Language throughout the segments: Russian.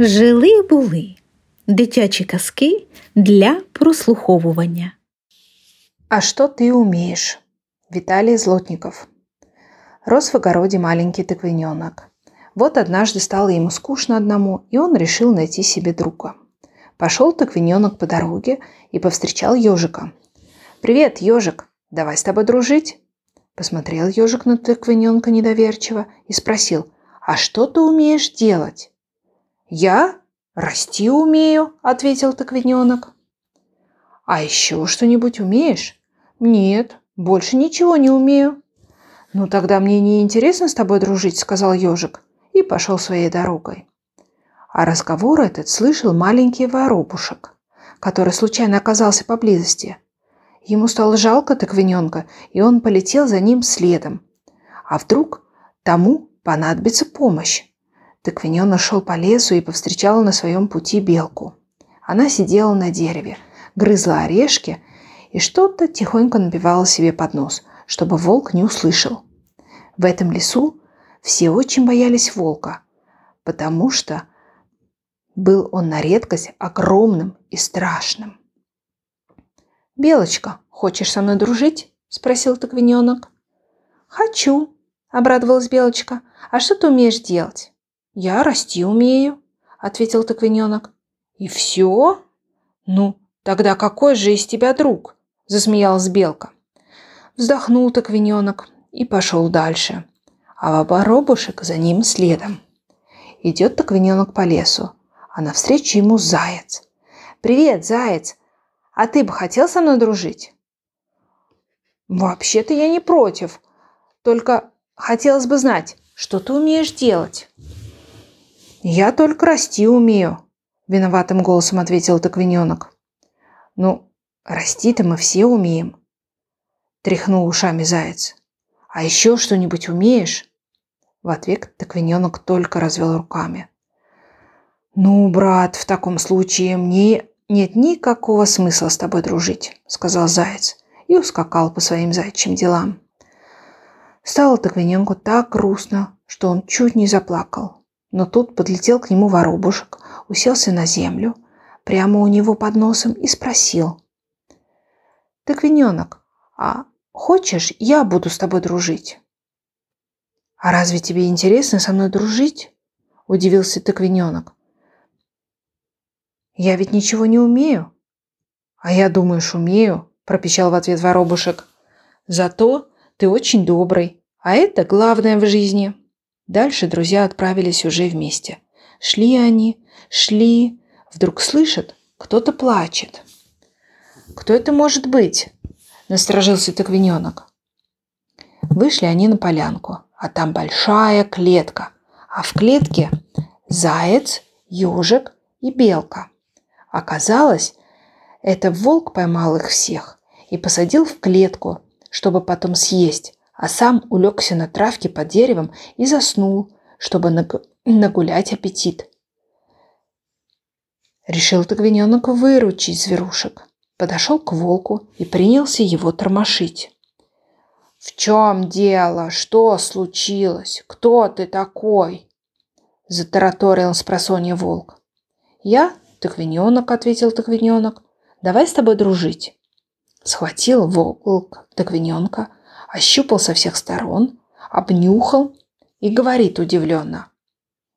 Жили були дитячі казки для прослуховування. А что ты умеешь? Виталий Злотников. Рос в огороде маленький тыквененок. Вот однажды стало ему скучно одному, и он решил найти себе друга. Пошел тыквененок по дороге и повстречал ежика. «Привет, ежик, давай с тобой дружить?» Посмотрел ежик на тыквененка недоверчиво и спросил, «А что ты умеешь делать?» «Я расти умею», — ответил тыквененок. «А еще что-нибудь умеешь?» «Нет, больше ничего не умею». «Ну тогда мне не интересно с тобой дружить», — сказал ежик и пошел своей дорогой. А разговор этот слышал маленький воробушек, который случайно оказался поблизости. Ему стало жалко тыквененка, и он полетел за ним следом. А вдруг тому понадобится помощь? Тыквененок шел по лесу и повстречал на своем пути белку. Она сидела на дереве, грызла орешки и что-то тихонько набивала себе под нос, чтобы волк не услышал. В этом лесу все очень боялись волка, потому что был он на редкость огромным и страшным. «Белочка, хочешь со мной дружить?» – спросил тыквененок. «Хочу», – обрадовалась Белочка. «А что ты умеешь делать?» «Я расти умею», — ответил тыквененок. «И все? Ну, тогда какой же из тебя друг?» — засмеялась белка. Вздохнул тыквененок и пошел дальше, а воробушек за ним следом. Идет тыквененок по лесу, а навстречу ему заяц. «Привет, заяц! А ты бы хотел со мной дружить?» «Вообще-то я не против, только хотелось бы знать, что ты умеешь делать?» «Я только расти умею», – виноватым голосом ответил тыквененок. «Ну, расти-то мы все умеем», – тряхнул ушами заяц. «А еще что-нибудь умеешь?» В ответ тыквененок только развел руками. «Ну, брат, в таком случае мне нет никакого смысла с тобой дружить», – сказал заяц и ускакал по своим зайчьим делам. Стало тыквененку так грустно, что он чуть не заплакал. Но тут подлетел к нему воробушек, уселся на землю, прямо у него под носом и спросил. «Тыквененок, а хочешь, я буду с тобой дружить?» «А разве тебе интересно со мной дружить?» – удивился тыквененок. «Я ведь ничего не умею». «А я, думаешь, умею?» – пропищал в ответ воробушек. «Зато ты очень добрый, а это главное в жизни». Дальше друзья отправились уже вместе. Шли они, шли, вдруг слышат, кто-то плачет. «Кто это может быть?» – насторожился тыквененок. Вышли они на полянку, а там большая клетка, а в клетке заяц, ежик и белка. Оказалось, это волк поймал их всех и посадил в клетку, чтобы потом съесть, а сам улегся на травке под деревом и заснул, чтобы нагулять аппетит. Решил тыгвененок выручить зверушек. Подошел к волку и принялся его тормошить. «В чем дело? Что случилось? Кто ты такой?» Затараторил с просонья волк. «Я тыквененок», — ответил тыквененок. «Давай с тобой дружить». Схватил волк тыквененка, ощупал со всех сторон, обнюхал и говорит удивленно.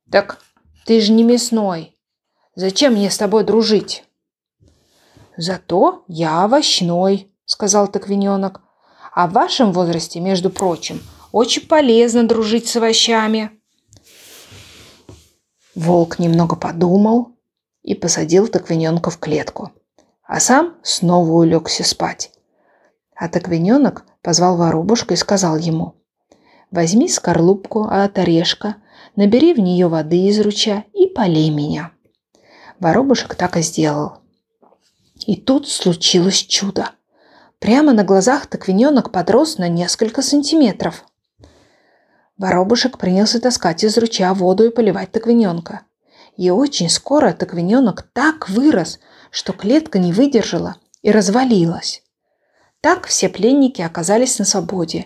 «Так ты же не мясной. Зачем мне с тобой дружить?» «Зато я овощной», — сказал тыквененок. «А в вашем возрасте, между прочим, очень полезно дружить с овощами». Волк немного подумал и посадил тыквененка в клетку, а сам снова улегся спать. А тыквененок позвал воробушка и сказал ему, «Возьми скорлупку от орешка, набери в нее воды из ручья и полей меня». Воробушек так и сделал. И тут случилось чудо. Прямо на глазах тыквененок подрос на несколько сантиметров. Воробушек принялся таскать из ручья воду и поливать тыквененка. И очень скоро тыквененок так вырос, что клетка не выдержала и развалилась. Так все пленники оказались на свободе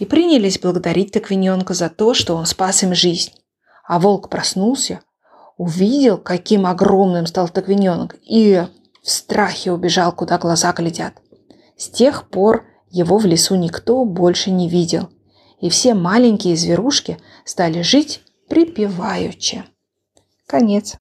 и принялись благодарить Токвиненка за то, что он спас им жизнь. А волк проснулся, увидел, каким огромным стал тыквененок, и в страхе убежал, куда глаза глядят. С тех пор его в лесу никто больше не видел, и все маленькие зверушки стали жить припеваючи. Конец.